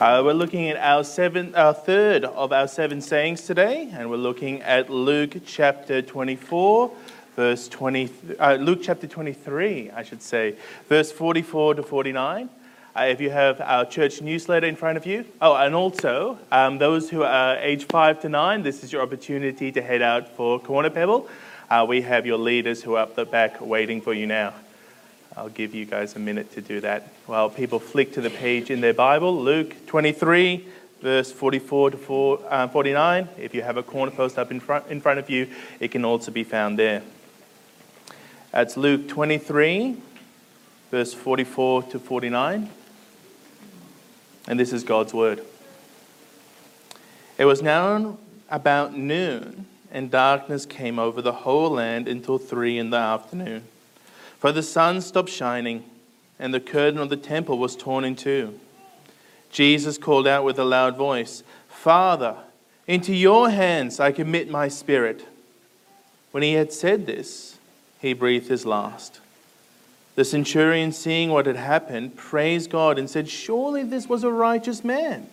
Uh, we're looking at our seven, our third of our seven sayings today, and we're looking at Luke chapter 24, verse 20. Uh, Luke chapter 23, I should say, verse 44 to 49. Uh, if you have our church newsletter in front of you. Oh, and also, um, those who are age five to nine, this is your opportunity to head out for Corner Pebble. Uh, we have your leaders who are up the back waiting for you now. I'll give you guys a minute to do that while people flick to the page in their Bible, Luke 23, verse 44 to 4, uh, 49. If you have a corner post up in front, in front of you, it can also be found there. That's Luke 23, verse 44 to 49. And this is God's word. It was now about noon, and darkness came over the whole land until three in the afternoon. For the sun stopped shining, and the curtain of the temple was torn in two. Jesus called out with a loud voice, Father, into your hands I commit my spirit. When he had said this, he breathed his last. The centurion, seeing what had happened, praised God and said, Surely this was a righteous man.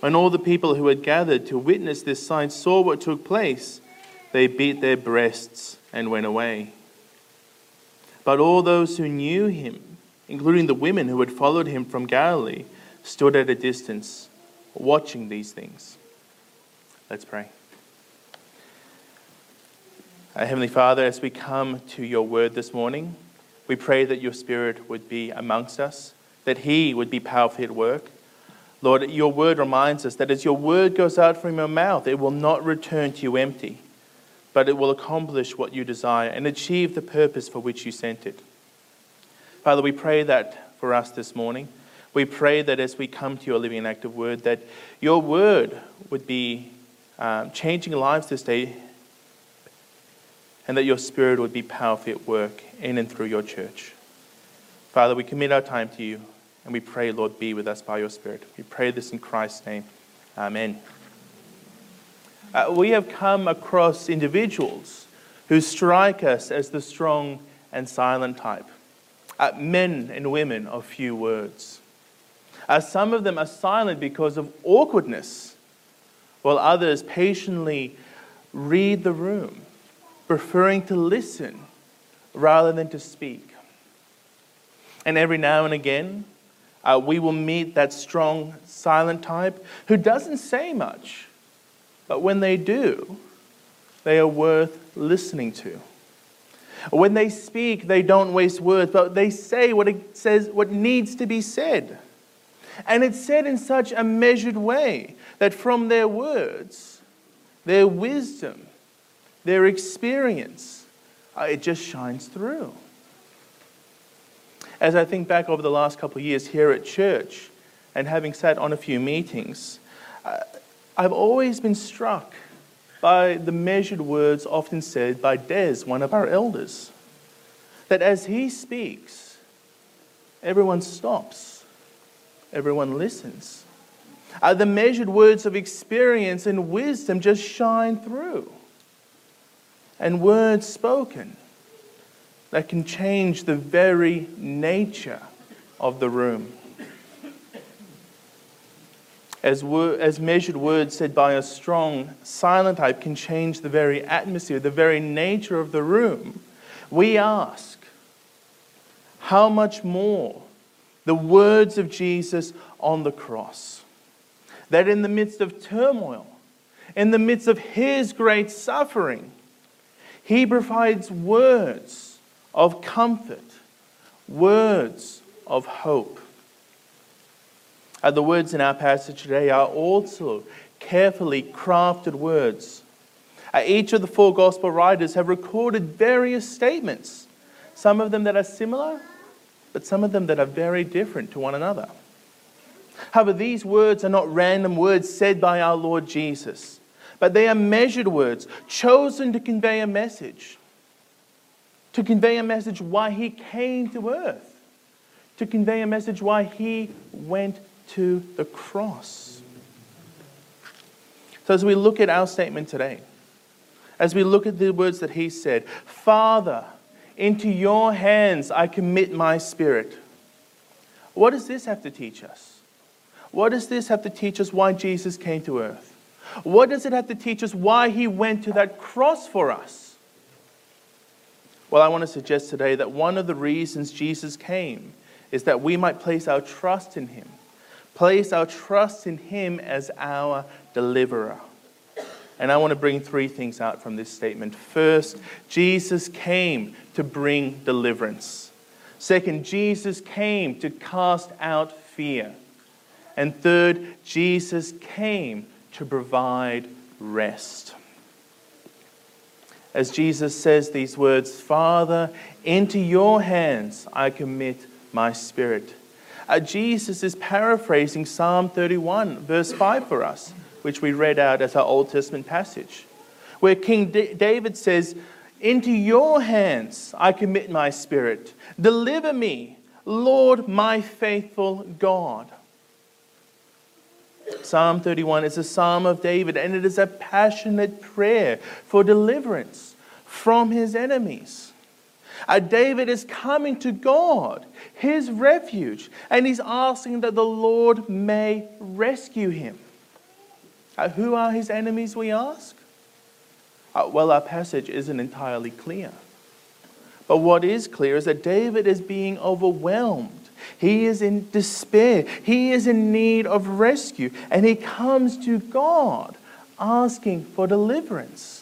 When all the people who had gathered to witness this sign saw what took place, they beat their breasts and went away. But all those who knew him, including the women who had followed him from Galilee, stood at a distance, watching these things. Let's pray. Our Heavenly Father, as we come to your word this morning, we pray that your Spirit would be amongst us, that He would be powerfully at work. Lord, your word reminds us that as your word goes out from your mouth, it will not return to you empty but it will accomplish what you desire and achieve the purpose for which you sent it. Father, we pray that for us this morning. We pray that as we come to your living and active word, that your word would be um, changing lives this day and that your spirit would be powerfully at work in and through your church. Father, we commit our time to you and we pray, Lord, be with us by your spirit. We pray this in Christ's name. Amen. Uh, we have come across individuals who strike us as the strong and silent type, uh, men and women of few words. Uh, some of them are silent because of awkwardness, while others patiently read the room, preferring to listen rather than to speak. And every now and again, uh, we will meet that strong, silent type who doesn't say much but when they do, they are worth listening to. When they speak, they don't waste words, but they say what it says, what needs to be said. And it's said in such a measured way that from their words, their wisdom, their experience, uh, it just shines through. As I think back over the last couple of years here at church and having sat on a few meetings, uh, I've always been struck by the measured words often said by Des, one of our elders, that as he speaks, everyone stops, everyone listens. Uh, the measured words of experience and wisdom just shine through. And words spoken that can change the very nature of the room as, wor- as measured words said by a strong, silent type can change the very atmosphere, the very nature of the room, we ask, how much more the words of Jesus on the cross? That in the midst of turmoil, in the midst of his great suffering, he provides words of comfort, words of hope. Uh, the words in our passage today are also carefully crafted words. Uh, each of the four gospel writers have recorded various statements, some of them that are similar, but some of them that are very different to one another. However, these words are not random words said by our Lord Jesus, but they are measured words chosen to convey a message. To convey a message why he came to earth. To convey a message why he went to the cross. So, as we look at our statement today, as we look at the words that he said, Father, into your hands I commit my spirit. What does this have to teach us? What does this have to teach us why Jesus came to earth? What does it have to teach us why he went to that cross for us? Well, I want to suggest today that one of the reasons Jesus came is that we might place our trust in him, place our trust in him as our deliverer. And I want to bring three things out from this statement. First, Jesus came to bring deliverance. Second, Jesus came to cast out fear. And third, Jesus came to provide rest. As Jesus says these words, Father, into your hands I commit my spirit. Uh, Jesus is paraphrasing Psalm 31, verse 5 for us which we read out as our Old Testament passage, where King D- David says, Into your hands I commit my spirit. Deliver me, Lord, my faithful God. Psalm 31 is a psalm of David, and it is a passionate prayer for deliverance from his enemies. Uh, David is coming to God, his refuge, and he's asking that the Lord may rescue him. Uh, who are his enemies, we ask? Uh, well, our passage isn't entirely clear. But what is clear is that David is being overwhelmed. He is in despair. He is in need of rescue. And he comes to God asking for deliverance.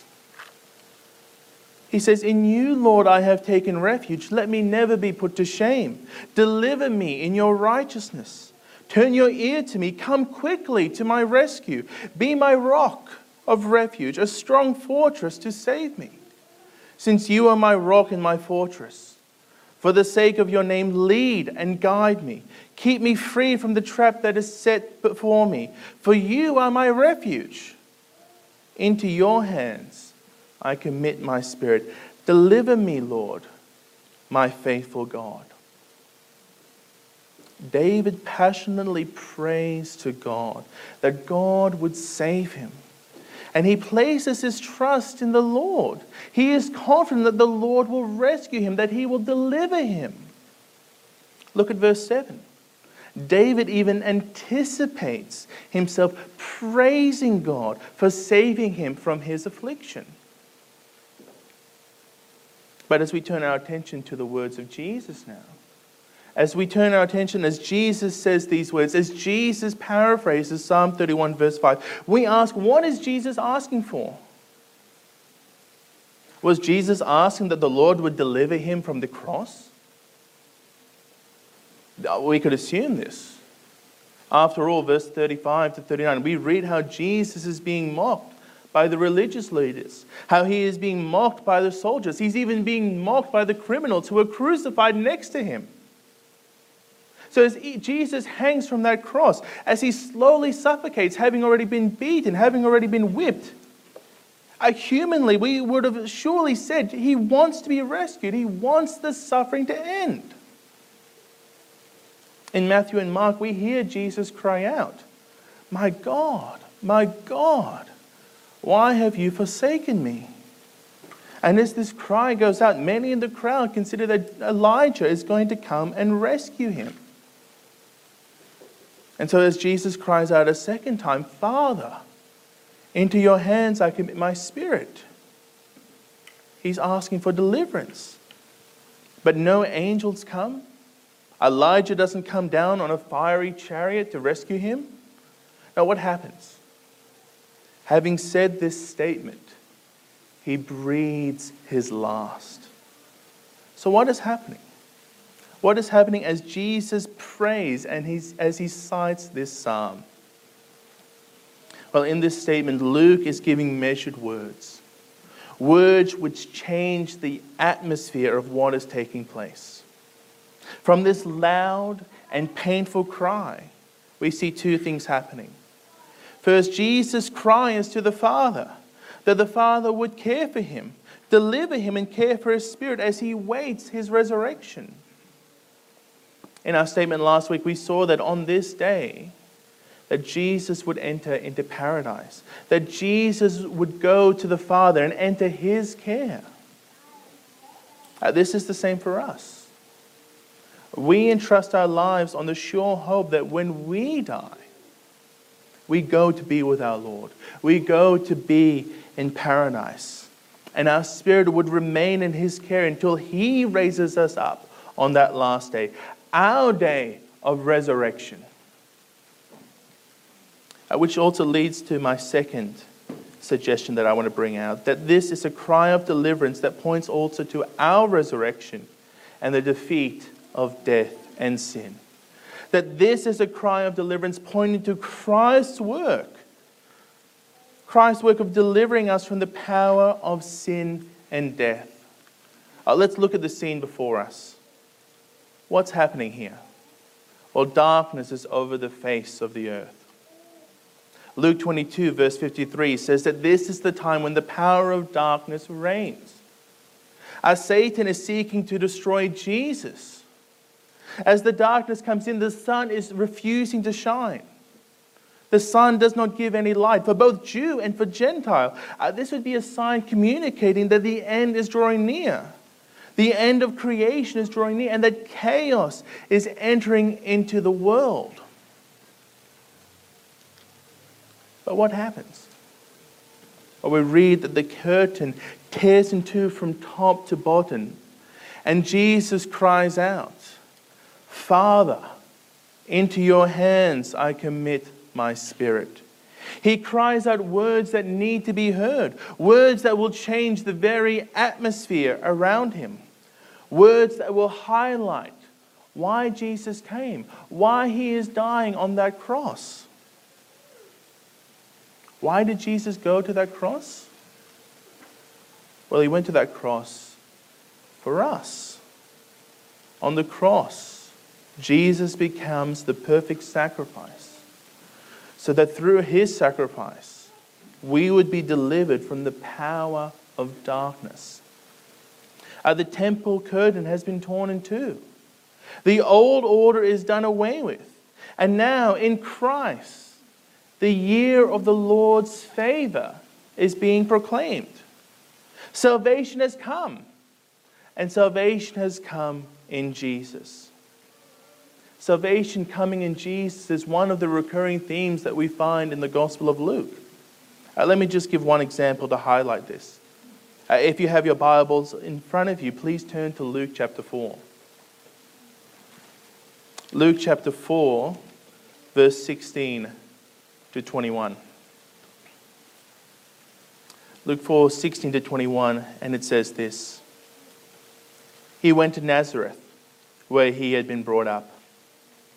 He says, In you, Lord, I have taken refuge. Let me never be put to shame. Deliver me in your righteousness. Turn your ear to me. Come quickly to my rescue. Be my rock of refuge, a strong fortress to save me. Since you are my rock and my fortress, for the sake of your name, lead and guide me. Keep me free from the trap that is set before me, for you are my refuge. Into your hands I commit my spirit. Deliver me, Lord, my faithful God. David passionately prays to God that God would save him. And he places his trust in the Lord. He is confident that the Lord will rescue him, that he will deliver him. Look at verse 7. David even anticipates himself praising God for saving him from his affliction. But as we turn our attention to the words of Jesus now, as we turn our attention, as Jesus says these words, as Jesus paraphrases Psalm 31, verse 5, we ask, what is Jesus asking for? Was Jesus asking that the Lord would deliver him from the cross? Uh, we could assume this. After all, verse 35 to 39, we read how Jesus is being mocked by the religious leaders, how he is being mocked by the soldiers. He's even being mocked by the criminals who are crucified next to him. So as Jesus hangs from that cross, as he slowly suffocates, having already been beaten, having already been whipped, humanly, we would have surely said he wants to be rescued. He wants the suffering to end. In Matthew and Mark, we hear Jesus cry out, My God, my God, why have you forsaken me? And as this cry goes out, many in the crowd consider that Elijah is going to come and rescue him. And so, as Jesus cries out a second time, Father, into your hands I commit my spirit, he's asking for deliverance. But no angels come. Elijah doesn't come down on a fiery chariot to rescue him. Now, what happens? Having said this statement, he breathes his last. So, what is happening? what is happening as Jesus prays and he's, as he cites this psalm? Well, in this statement, Luke is giving measured words, words which change the atmosphere of what is taking place. From this loud and painful cry, we see two things happening. First, Jesus cries to the Father that the Father would care for him, deliver him, and care for his spirit as he waits his resurrection. In our statement last week, we saw that on this day, that Jesus would enter into paradise, that Jesus would go to the Father and enter his care. Uh, this is the same for us. We entrust our lives on the sure hope that when we die, we go to be with our Lord. We go to be in paradise. And our spirit would remain in his care until he raises us up on that last day, our day of resurrection. Uh, which also leads to my second suggestion that I want to bring out that this is a cry of deliverance that points also to our resurrection and the defeat of death and sin. That this is a cry of deliverance pointing to Christ's work. Christ's work of delivering us from the power of sin and death. Uh, let's look at the scene before us. What's happening here? Well, darkness is over the face of the earth. Luke 22, verse 53 says that this is the time when the power of darkness reigns. As Satan is seeking to destroy Jesus, as the darkness comes in, the sun is refusing to shine. The sun does not give any light for both Jew and for Gentile. Uh, this would be a sign communicating that the end is drawing near. The end of creation is drawing near, and that chaos is entering into the world. But what happens? Well, we read that the curtain tears in two from top to bottom, and Jesus cries out, Father, into your hands I commit my spirit. He cries out words that need to be heard, words that will change the very atmosphere around him, words that will highlight why Jesus came, why he is dying on that cross. Why did Jesus go to that cross? Well, he went to that cross for us. On the cross, Jesus becomes the perfect sacrifice so that through his sacrifice, we would be delivered from the power of darkness. Uh, the temple curtain has been torn in two. The old order is done away with. And now in Christ, the year of the Lord's favor is being proclaimed. Salvation has come, and salvation has come in Jesus. Salvation coming in Jesus is one of the recurring themes that we find in the Gospel of Luke. Uh, let me just give one example to highlight this. Uh, if you have your Bibles in front of you, please turn to Luke chapter 4. Luke chapter 4, verse 16 to 21. Luke 4 16 to 21, and it says this He went to Nazareth, where he had been brought up.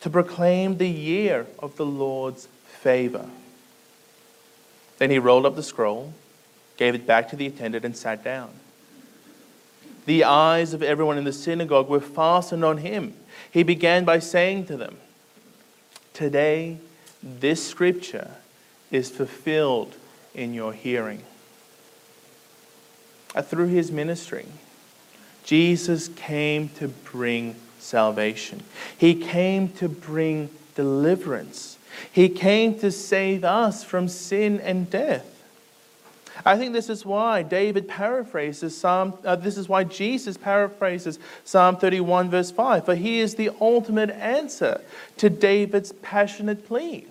to proclaim the year of the Lord's favor. Then he rolled up the scroll, gave it back to the attendant, and sat down. The eyes of everyone in the synagogue were fastened on him. He began by saying to them, Today, this scripture is fulfilled in your hearing. Through his ministry, Jesus came to bring salvation. He came to bring deliverance. He came to save us from sin and death. I think this is why David paraphrases Psalm, uh, this is why Jesus paraphrases Psalm 31, verse 5, for he is the ultimate answer to David's passionate plea.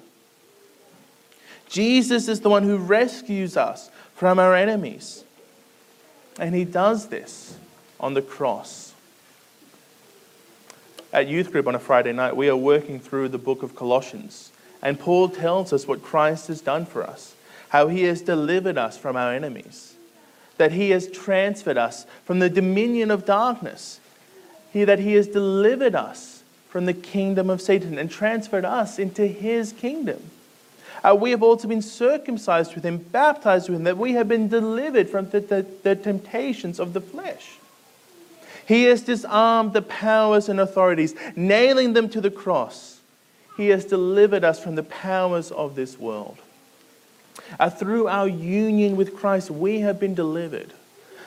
Jesus is the one who rescues us from our enemies. And he does this on the cross. At youth group on a Friday night, we are working through the book of Colossians. And Paul tells us what Christ has done for us, how he has delivered us from our enemies, that he has transferred us from the dominion of darkness, he, that he has delivered us from the kingdom of Satan and transferred us into his kingdom. Uh, we have also been circumcised with him, baptized with him, that we have been delivered from the, the, the temptations of the flesh. He has disarmed the powers and authorities, nailing them to the cross. He has delivered us from the powers of this world. Uh, through our union with Christ, we have been delivered.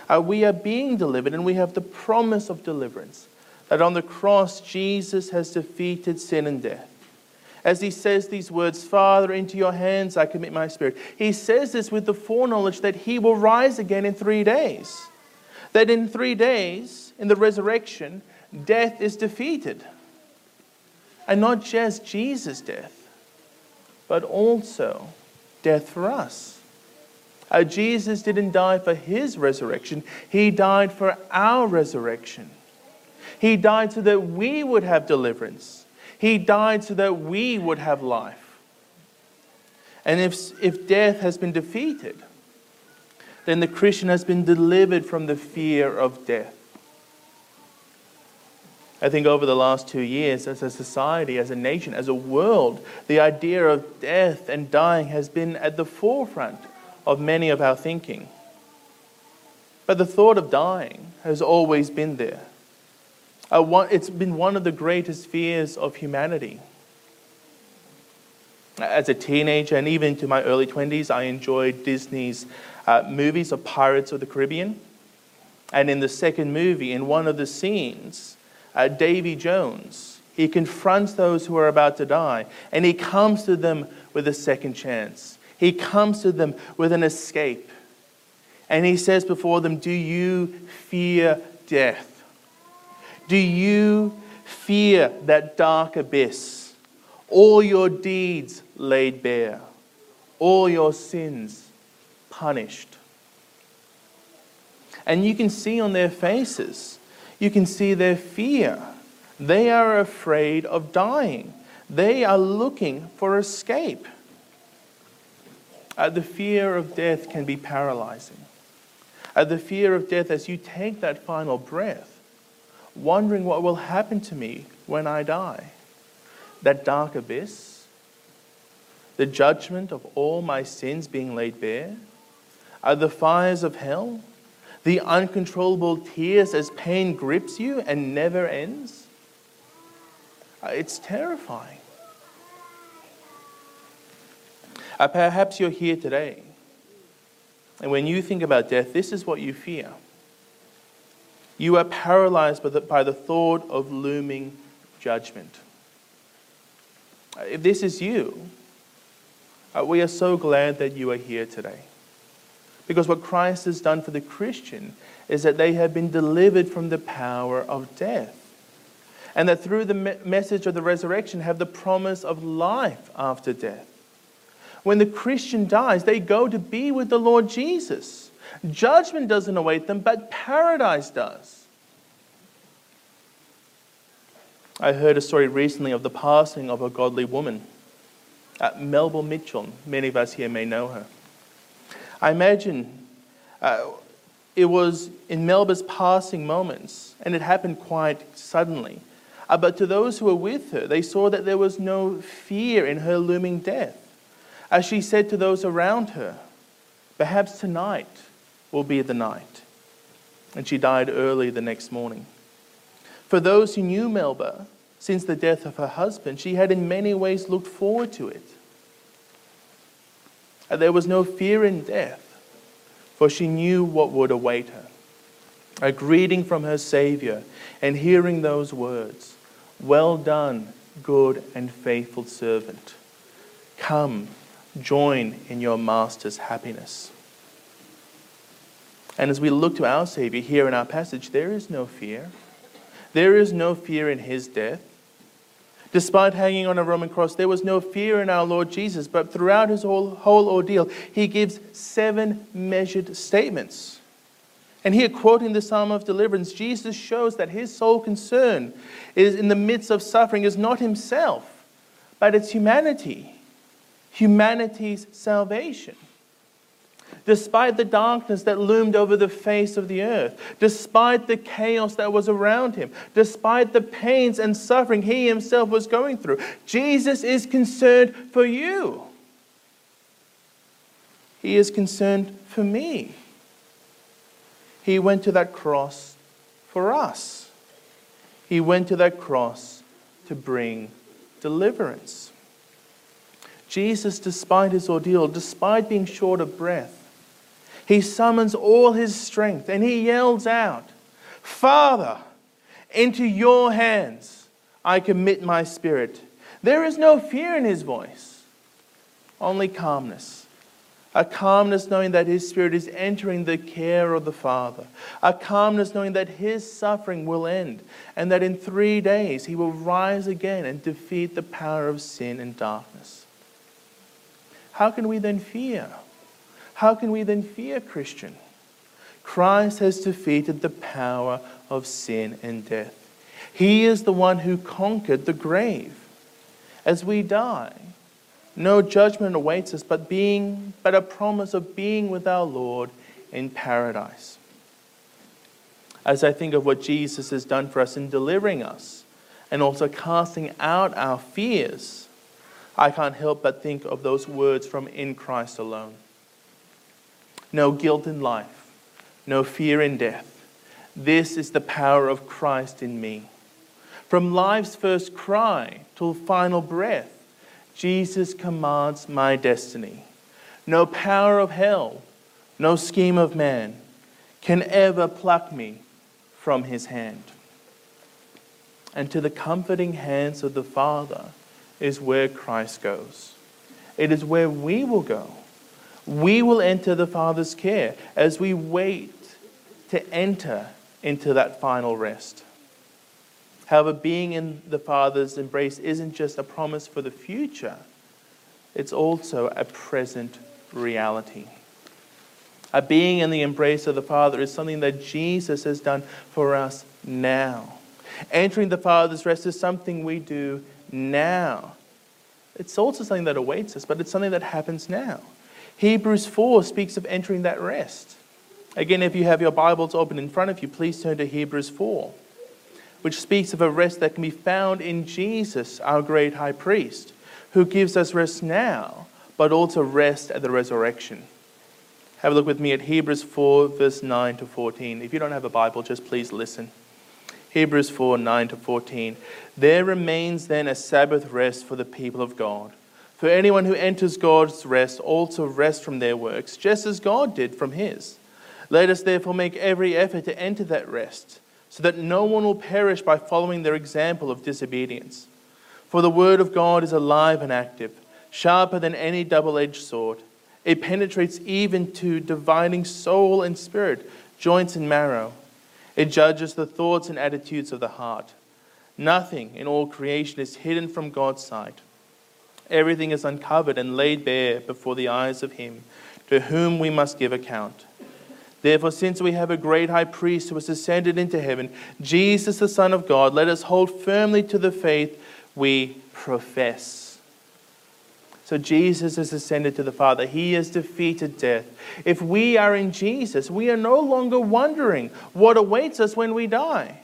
Uh, we are being delivered, and we have the promise of deliverance that on the cross, Jesus has defeated sin and death. As he says these words, Father, into your hands I commit my spirit. He says this with the foreknowledge that he will rise again in three days. That in three days, in the resurrection, death is defeated. And not just Jesus' death, but also death for us. Uh, Jesus didn't die for his resurrection, he died for our resurrection. He died so that we would have deliverance. He died so that we would have life. And if, if death has been defeated, then the Christian has been delivered from the fear of death. I think over the last two years, as a society, as a nation, as a world, the idea of death and dying has been at the forefront of many of our thinking. But the thought of dying has always been there. It's been one of the greatest fears of humanity. As a teenager and even into my early 20s, I enjoyed Disney's uh, movies of Pirates of the Caribbean. And in the second movie, in one of the scenes, uh, Davy Jones, he confronts those who are about to die and he comes to them with a second chance. He comes to them with an escape. And he says before them, Do you fear death? Do you fear that dark abyss? All your deeds laid bare, all your sins punished. And you can see on their faces, you can see their fear. They are afraid of dying. They are looking for escape. Uh, the fear of death can be paralyzing. Uh, the fear of death as you take that final breath wondering what will happen to me when I die. That dark abyss, the judgment of all my sins being laid bare, are the fires of hell, the uncontrollable tears as pain grips you and never ends. Uh, it's terrifying. Uh, perhaps you're here today, and when you think about death, this is what you fear. You are paralyzed by the, by the thought of looming judgment. If this is you, uh, we are so glad that you are here today. Because what Christ has done for the Christian is that they have been delivered from the power of death. And that through the me- message of the resurrection have the promise of life after death. When the Christian dies, they go to be with the Lord Jesus. Judgment doesn't await them, but paradise does. I heard a story recently of the passing of a godly woman, uh, Melba Mitchell. Many of us here may know her. I imagine uh, it was in Melba's passing moments, and it happened quite suddenly. Uh, but to those who were with her, they saw that there was no fear in her looming death. As she said to those around her, Perhaps tonight will be the night. And she died early the next morning. For those who knew Melba, since the death of her husband, she had in many ways looked forward to it. And there was no fear in death, for she knew what would await her. A greeting from her Savior, and hearing those words Well done, good and faithful servant. Come, join in your Master's happiness. And as we look to our Savior here in our passage, there is no fear. There is no fear in his death. Despite hanging on a Roman cross, there was no fear in our Lord Jesus, but throughout his whole, whole ordeal, he gives seven measured statements. And here, quoting the Psalm of Deliverance, Jesus shows that his sole concern is in the midst of suffering is not himself, but it's humanity, humanity's salvation despite the darkness that loomed over the face of the earth, despite the chaos that was around him, despite the pains and suffering he himself was going through. Jesus is concerned for you. He is concerned for me. He went to that cross for us. He went to that cross to bring deliverance. Jesus, despite his ordeal, despite being short of breath, he summons all his strength and he yells out, Father, into your hands I commit my spirit. There is no fear in his voice, only calmness. A calmness knowing that his spirit is entering the care of the Father. A calmness knowing that his suffering will end and that in three days he will rise again and defeat the power of sin and darkness. How can we then fear? How can we then fear, Christian? Christ has defeated the power of sin and death. He is the one who conquered the grave. As we die, no judgment awaits us, but being but a promise of being with our Lord in paradise. As I think of what Jesus has done for us in delivering us and also casting out our fears, I can't help but think of those words from In Christ alone. No guilt in life, no fear in death. This is the power of Christ in me. From life's first cry till final breath, Jesus commands my destiny. No power of hell, no scheme of man can ever pluck me from his hand. And to the comforting hands of the Father is where Christ goes. It is where we will go. We will enter the Father's care as we wait to enter into that final rest. However, being in the Father's embrace isn't just a promise for the future, it's also a present reality. A being in the embrace of the Father is something that Jesus has done for us now. Entering the Father's rest is something we do now. It's also something that awaits us, but it's something that happens now. Hebrews 4 speaks of entering that rest. Again, if you have your Bibles open in front of you, please turn to Hebrews 4 which speaks of a rest that can be found in Jesus, our great high priest, who gives us rest now, but also rest at the resurrection. Have a look with me at Hebrews 4, verse 9 to 14. If you don't have a Bible, just please listen. Hebrews 4, 9 to 14. There remains then a Sabbath rest for the people of God. For anyone who enters God's rest also rests from their works, just as God did from his. Let us therefore make every effort to enter that rest so that no one will perish by following their example of disobedience. For the word of God is alive and active, sharper than any double edged sword. It penetrates even to dividing soul and spirit, joints and marrow. It judges the thoughts and attitudes of the heart. Nothing in all creation is hidden from God's sight. Everything is uncovered and laid bare before the eyes of Him to whom we must give account. Therefore, since we have a great high priest who has ascended into heaven, Jesus, the Son of God, let us hold firmly to the faith we profess. So, Jesus has ascended to the Father. He has defeated death. If we are in Jesus, we are no longer wondering what awaits us when we die,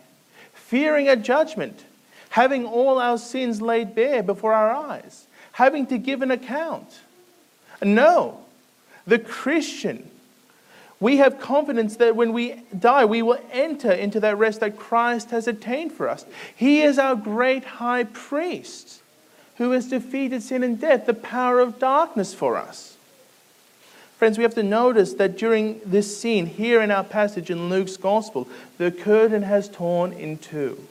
fearing a judgment, having all our sins laid bare before our eyes, having to give an account. No, the Christian we have confidence that when we die, we will enter into that rest that Christ has attained for us. He is our great high priest who has defeated sin and death, the power of darkness for us. Friends, we have to notice that during this scene here in our passage in Luke's Gospel, the curtain has torn in two.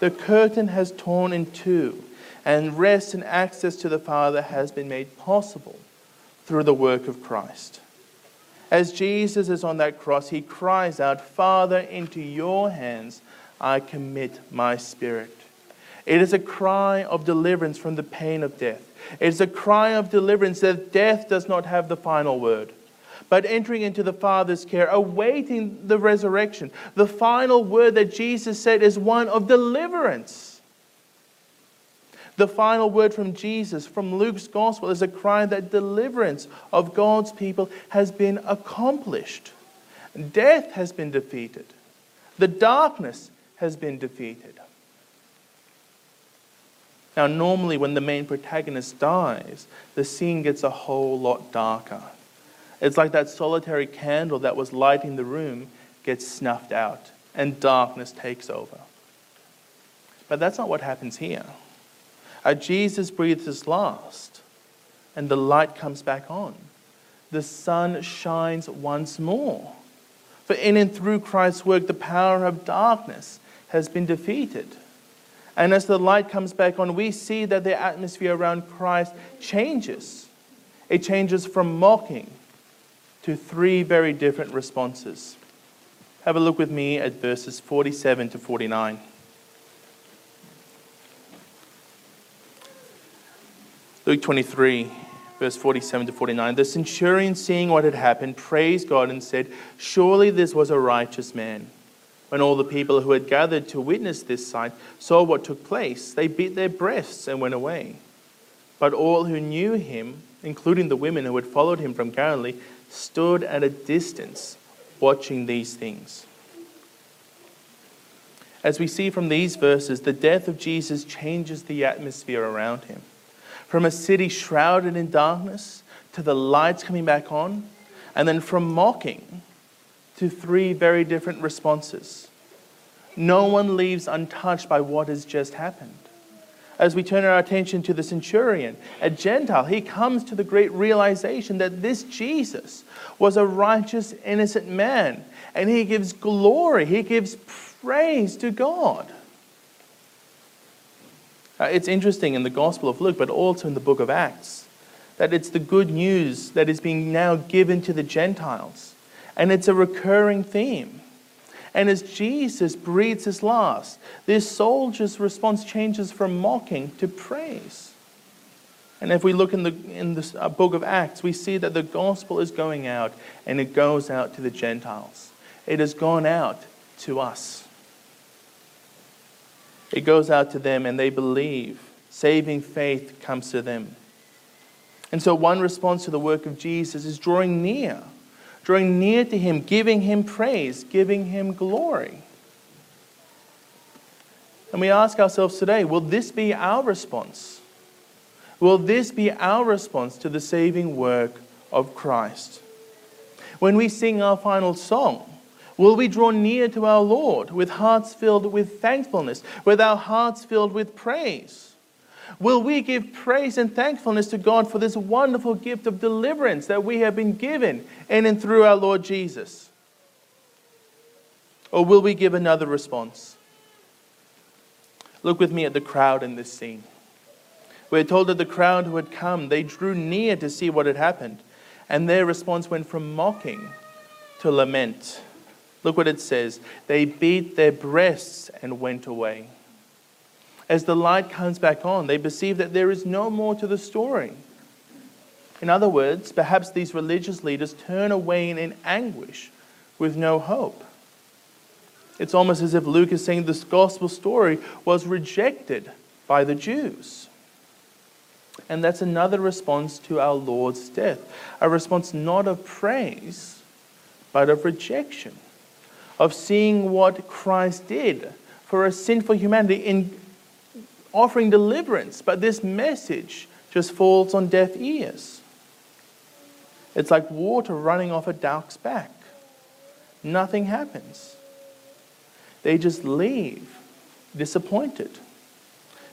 The curtain has torn in two, and rest and access to the Father has been made possible through the work of Christ. As Jesus is on that cross, he cries out, Father, into your hands I commit my spirit. It is a cry of deliverance from the pain of death. It is a cry of deliverance that death does not have the final word, but entering into the Father's care, awaiting the resurrection. The final word that Jesus said is one of deliverance. The final word from Jesus, from Luke's gospel, is a cry that deliverance of God's people has been accomplished. Death has been defeated. The darkness has been defeated. Now, normally, when the main protagonist dies, the scene gets a whole lot darker. It's like that solitary candle that was lighting the room gets snuffed out and darkness takes over. But that's not what happens here. As Jesus breathes his last, and the light comes back on. The sun shines once more. For in and through Christ's work, the power of darkness has been defeated. And as the light comes back on, we see that the atmosphere around Christ changes. It changes from mocking to three very different responses. Have a look with me at verses 47 to 49. Luke 23, verse 47 to 49. The centurion, seeing what had happened, praised God and said, Surely this was a righteous man. When all the people who had gathered to witness this sight saw what took place, they beat their breasts and went away. But all who knew him, including the women who had followed him from Galilee, stood at a distance watching these things. As we see from these verses, the death of Jesus changes the atmosphere around him. From a city shrouded in darkness to the lights coming back on, and then from mocking to three very different responses. No one leaves untouched by what has just happened. As we turn our attention to the centurion, a Gentile, he comes to the great realization that this Jesus was a righteous, innocent man, and he gives glory, he gives praise to God. Uh, it's interesting in the Gospel of Luke, but also in the book of Acts, that it's the good news that is being now given to the Gentiles. And it's a recurring theme. And as Jesus breathes his last, this soldier's response changes from mocking to praise. And if we look in the in this uh, book of Acts, we see that the gospel is going out and it goes out to the Gentiles. It has gone out to us. It goes out to them and they believe. Saving faith comes to them. And so, one response to the work of Jesus is drawing near drawing near to Him, giving Him praise, giving Him glory. And we ask ourselves today will this be our response? Will this be our response to the saving work of Christ? When we sing our final song, will we draw near to our Lord with hearts filled with thankfulness, with our hearts filled with praise? Will we give praise and thankfulness to God for this wonderful gift of deliverance that we have been given in and through our Lord Jesus? Or will we give another response? Look with me at the crowd in this scene. We're told that the crowd who had come, they drew near to see what had happened, and their response went from mocking to lament. Look what it says. They beat their breasts and went away as the light comes back on, they perceive that there is no more to the story. In other words, perhaps these religious leaders turn away in anguish with no hope. It's almost as if Luke is saying this gospel story was rejected by the Jews. And that's another response to our Lord's death a response not of praise, but of rejection, of seeing what Christ did for a sinful humanity in offering deliverance, but this message just falls on deaf ears. It's like water running off a duck's back. Nothing happens. They just leave disappointed.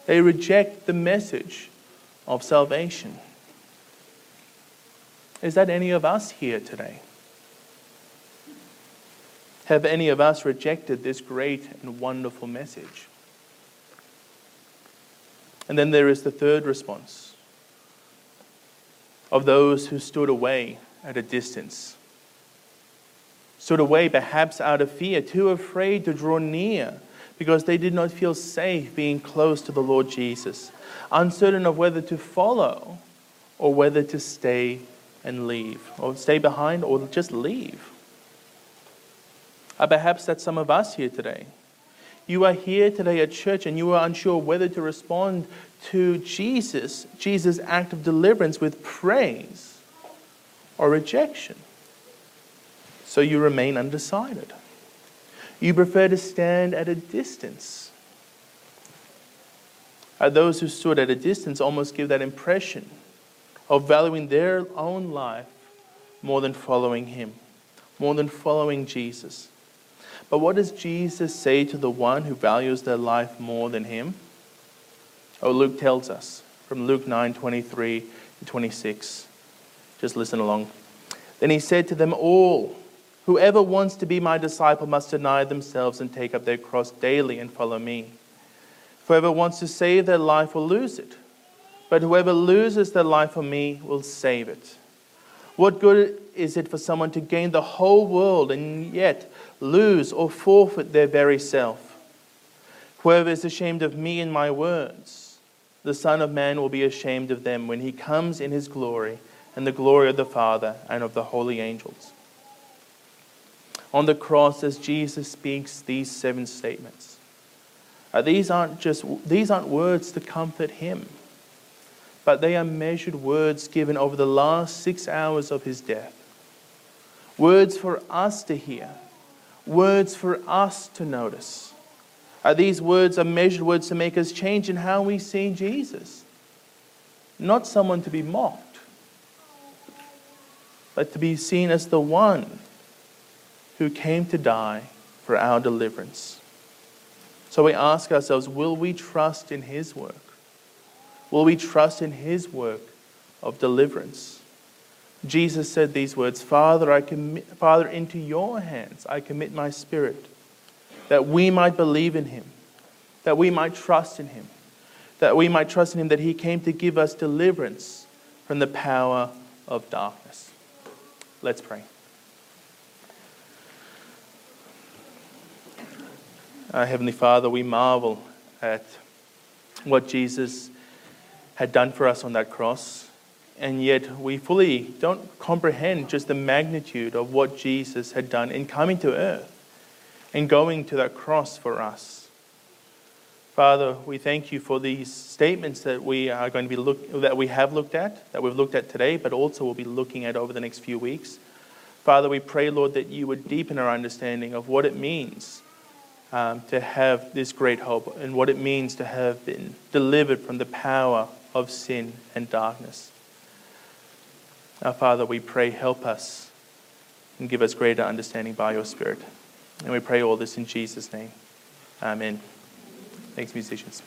They reject the message of salvation. Is that any of us here today? Have any of us rejected this great and wonderful message? And then there is the third response of those who stood away at a distance. Stood away perhaps out of fear, too afraid to draw near because they did not feel safe being close to the Lord Jesus, uncertain of whether to follow or whether to stay and leave, or stay behind or just leave. Uh, perhaps that's some of us here today. You are here today at church and you are unsure whether to respond to Jesus, Jesus' act of deliverance, with praise or rejection. So you remain undecided. You prefer to stand at a distance. Uh, those who stood at a distance almost give that impression of valuing their own life more than following Him, more than following Jesus. But what does Jesus say to the one who values their life more than him? Oh, Luke tells us from Luke 9:23, to 26. Just listen along. Then he said to them all, Whoever wants to be my disciple must deny themselves and take up their cross daily and follow me. Whoever wants to save their life will lose it, but whoever loses their life for me will save it. What good is it for someone to gain the whole world and yet lose or forfeit their very self? Whoever is ashamed of me and my words, the Son of Man will be ashamed of them when he comes in his glory and the glory of the Father and of the holy angels. On the cross, as Jesus speaks these seven statements, uh, these aren't just these aren't words to comfort him, but they are measured words given over the last six hours of his death. Words for us to hear, words for us to notice. Uh, these words are measured words to make us change in how we see Jesus. Not someone to be mocked, but to be seen as the one who came to die for our deliverance. So we ask ourselves will we trust in his work? Will we trust in his work of deliverance? Jesus said these words Father, I commit, Father, into your hands I commit my spirit, that we might believe in him, that we might trust in him, that we might trust in him that he came to give us deliverance from the power of darkness. Let's pray. Uh, Heavenly Father, we marvel at what Jesus had done for us on that cross, and yet we fully don't comprehend just the magnitude of what Jesus had done in coming to earth and going to that cross for us. Father, we thank you for these statements that we are going to be look, that we have looked at, that we've looked at today, but also we'll be looking at over the next few weeks. Father, we pray, Lord, that you would deepen our understanding of what it means um, to have this great hope and what it means to have been delivered from the power of sin and darkness. Our Father, we pray, help us and give us greater understanding by your Spirit. And we pray all this in Jesus' name. Amen. Thanks, musicians.